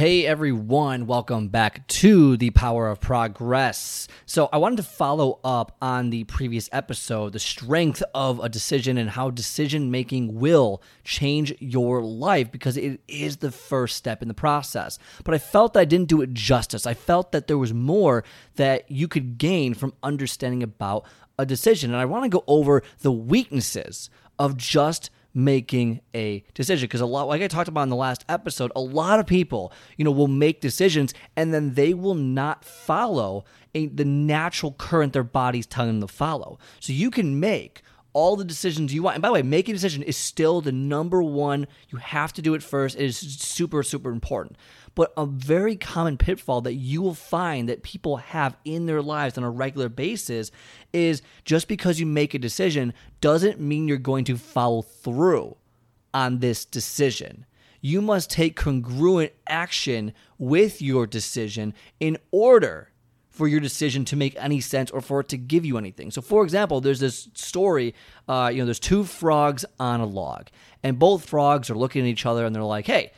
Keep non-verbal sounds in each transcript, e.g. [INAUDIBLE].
Hey everyone, welcome back to the Power of Progress. So, I wanted to follow up on the previous episode, the strength of a decision and how decision making will change your life because it is the first step in the process. But I felt that I didn't do it justice. I felt that there was more that you could gain from understanding about a decision. And I want to go over the weaknesses of just making a decision. Because a lot like I talked about in the last episode a lot of people you know will make decisions and then they will not follow a, the natural current their body's telling them to follow. So you can make all the decisions you want. And by the way, making a decision is still the number one. You have to do it first. It is super, super important. But a very common pitfall that you will find that people have in their lives on a regular basis is just because you make a decision doesn't mean you're going to follow through on this decision. You must take congruent action with your decision in order for your decision to make any sense or for it to give you anything. So, for example, there's this story. Uh, you know, there's two frogs on a log, and both frogs are looking at each other, and they're like, "Hey,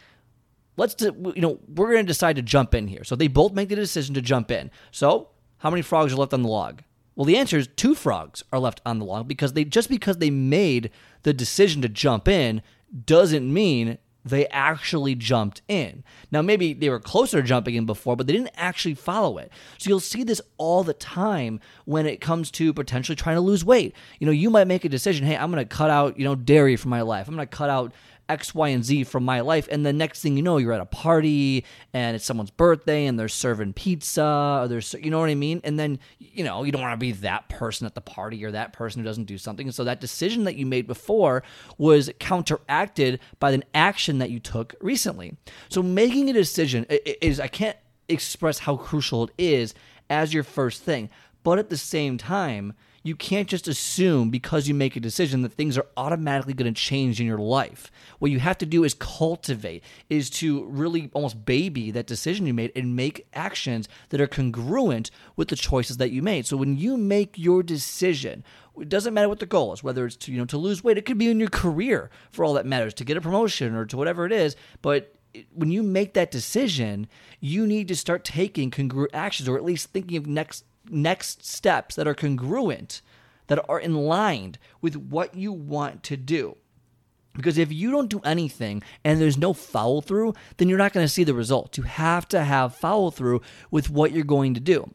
let's you know we're going to decide to jump in here." So they both make the decision to jump in. So, how many frogs are left on the log? Well, the answer is two frogs are left on the log because they just because they made the decision to jump in doesn't mean they actually jumped in. Now, maybe they were closer jumping in before, but they didn't actually follow it. So you'll see this all the time when it comes to potentially trying to lose weight. You know, you might make a decision, hey, I'm going to cut out, you know, dairy from my life. I'm going to cut out X, Y, and Z from my life. And the next thing you know, you're at a party and it's someone's birthday and they're serving pizza or there's, you know what I mean? And then, you know, you don't want to be that person at the party or that person who doesn't do something. And so that decision that you made before was counteracted by an action that you took recently. So making a decision is, I can't express how crucial it is as your first thing. But at the same time, you can't just assume because you make a decision that things are automatically going to change in your life. What you have to do is cultivate, is to really almost baby that decision you made and make actions that are congruent with the choices that you made. So when you make your decision, it doesn't matter what the goal is, whether it's to you know to lose weight, it could be in your career for all that matters, to get a promotion or to whatever it is, but when you make that decision, you need to start taking congruent actions or at least thinking of next next steps that are congruent, that are in line with what you want to do. Because if you don't do anything and there's no follow through, then you're not going to see the results. You have to have follow through with what you're going to do.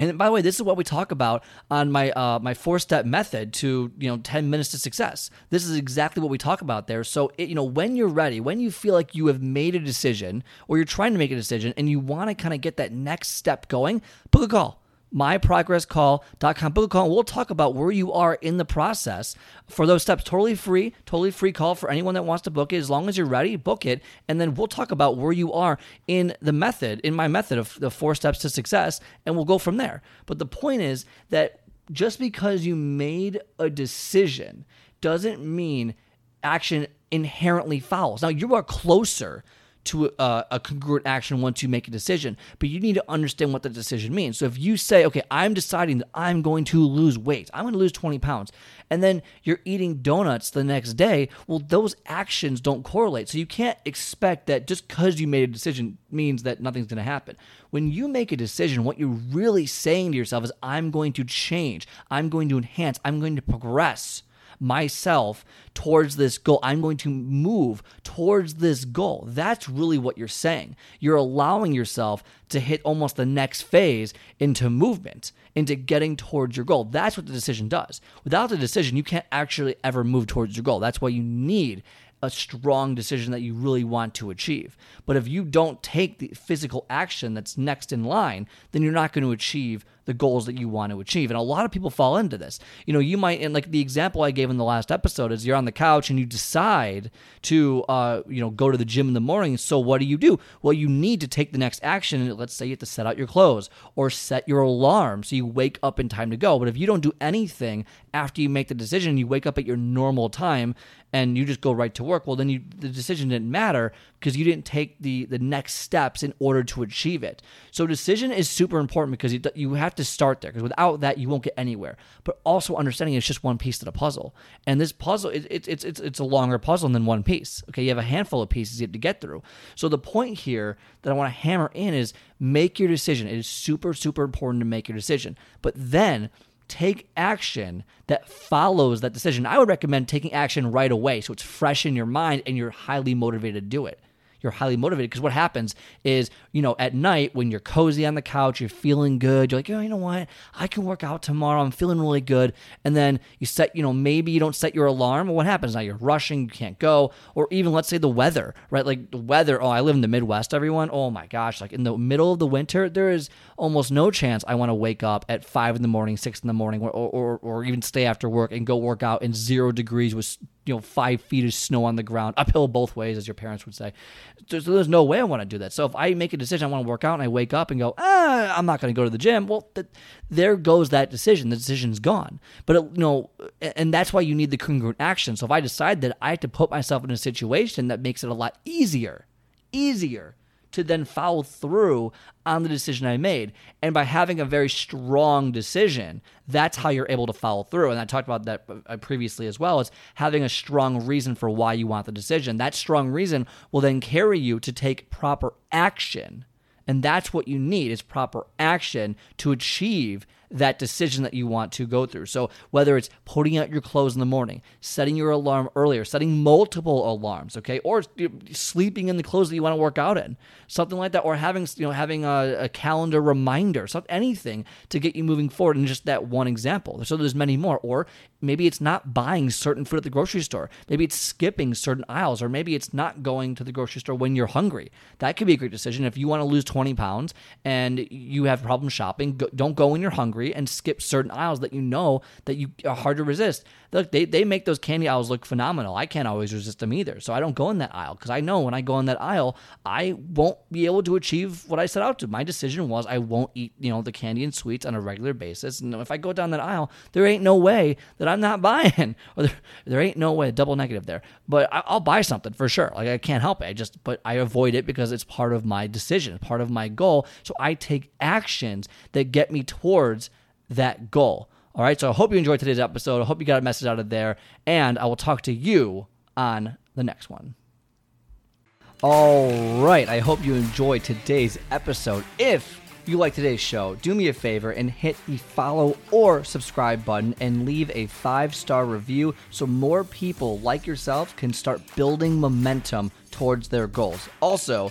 And by the way, this is what we talk about on my uh, my four step method to you know ten minutes to success. This is exactly what we talk about there. So it, you know when you're ready, when you feel like you have made a decision or you're trying to make a decision and you want to kind of get that next step going, book a call myprogresscall.com. Book a call. We'll talk about where you are in the process for those steps. Totally free, totally free call for anyone that wants to book it. As long as you're ready, book it. And then we'll talk about where you are in the method, in my method of the four steps to success, and we'll go from there. But the point is that just because you made a decision doesn't mean action inherently follows. Now, you are closer to a, a, congruent action once you make a decision, but you need to understand what the decision means. So if you say, okay, I'm deciding that I'm going to lose weight, I'm going to lose 20 pounds, and then you're eating donuts the next day, well, those actions don't correlate. So you can't expect that just because you made a decision means that nothing's going to happen. When you make a decision, what you're really saying to yourself is, I'm going to change, I'm going to enhance, I'm going to progress myself towards this goal. I'm going to move towards this goal. That's really what you're saying. You're allowing yourself to hit almost the next phase into movement, into getting towards your goal. That's what the decision does. Without the decision, you can't actually ever move towards your goal. That's why you need a strong decision that you really want to achieve. But if you don't take the physical action that's next in line, then you're not going to achieve the goals that you want to achieve. And a lot of people fall into this. You know, you might, and like the example I gave in the last episode is you're on the couch and you decide to, uh, you know, go to the gym in the morning. So what do you do? Well, you need to take the next action. Let's say you have to set out your clothes or set your alarm so you wake up in time to go. But if you don't do anything after you make the decision, you wake up at your normal time and you just go right to work, well, then you, the decision didn't matter because you didn't take the the next steps in order to achieve it. So decision is super important because you, you have to start there because without that you won't get anywhere. But also understanding it's just one piece of the puzzle, and this puzzle it, it, it's it's it's a longer puzzle than one piece. Okay, you have a handful of pieces you have to get through. So the point here that I want to hammer in is make your decision. It is super super important to make your decision, but then take action that follows that decision. I would recommend taking action right away so it's fresh in your mind and you're highly motivated to do it you're highly motivated. Because what happens is you know at night when you're cozy on the couch you're feeling good you're like oh you know what? I can work out tomorrow. I'm feeling really good. And then you set you know maybe you don't set your alarm what happens? Now you're rushing you can't go. Or even let's say the weather right? Like the weather oh i live in the midwest everyone. Oh my gosh like in the middle of the winter there is almost no chance i want to wake up at five in the morning six in the morning or, or, or even stay after work and go work out in zero degrees with you know five feet of snow on the ground uphill both ways as your parents would say. There's no way i want to do that. So if i make a decision i want to work out and i wake up and go ah i'm not going to go to the gym well th- there goes that decision. The decision's gone. But it, you know and that's why you need the congruent action. So if i decide that i have to put myself in a situation that makes it a lot easier easier to then follow through on the decision I made. And by having a very strong decision, that's how you're able to follow through. And I talked about that uh, previously as well as having a strong reason for why you want the decision. That strong reason will then carry you to take proper action. And that's what you need is proper action to achieve that decision that you want to go through. So whether it's putting out your clothes in the morning, setting your alarm earlier, setting multiple alarms, okay, or sleeping in the clothes that you want to work out in, something like that, or having you know having a, a calendar reminder, something anything to get you moving forward. And just that one example, so there's many more. Or maybe it's not buying certain food at the grocery store. Maybe it's skipping certain aisles, or maybe it's not going to the grocery store when you're hungry. That could be a great decision if you want to lose 20 pounds and you have problems shopping. Go, don't go when you're hungry hungry and skip certain aisles that you know that you are hard to resist. Look, they, they make those candy aisles look phenomenal. I can't always resist them either. So I don't go in that aisle because I know when I go in that aisle, I won't be able to achieve what I set out to. My decision was I won't eat, you know, the candy and sweets on a regular basis. And if I go down that aisle, there ain't no way that I'm not [LAUGHS] buying, or there, there ain't no way, double negative there. But I, I'll buy something for sure. Like I can't help it. I just, but I avoid it because it's part of my decision, part of my goal. So I take actions that get me towards that goal. All right, so I hope you enjoyed today's episode. I hope you got a message out of there, and I will talk to you on the next one. All right, I hope you enjoyed today's episode. If you like today's show, do me a favor and hit the follow or subscribe button and leave a five star review so more people like yourself can start building momentum towards their goals. Also,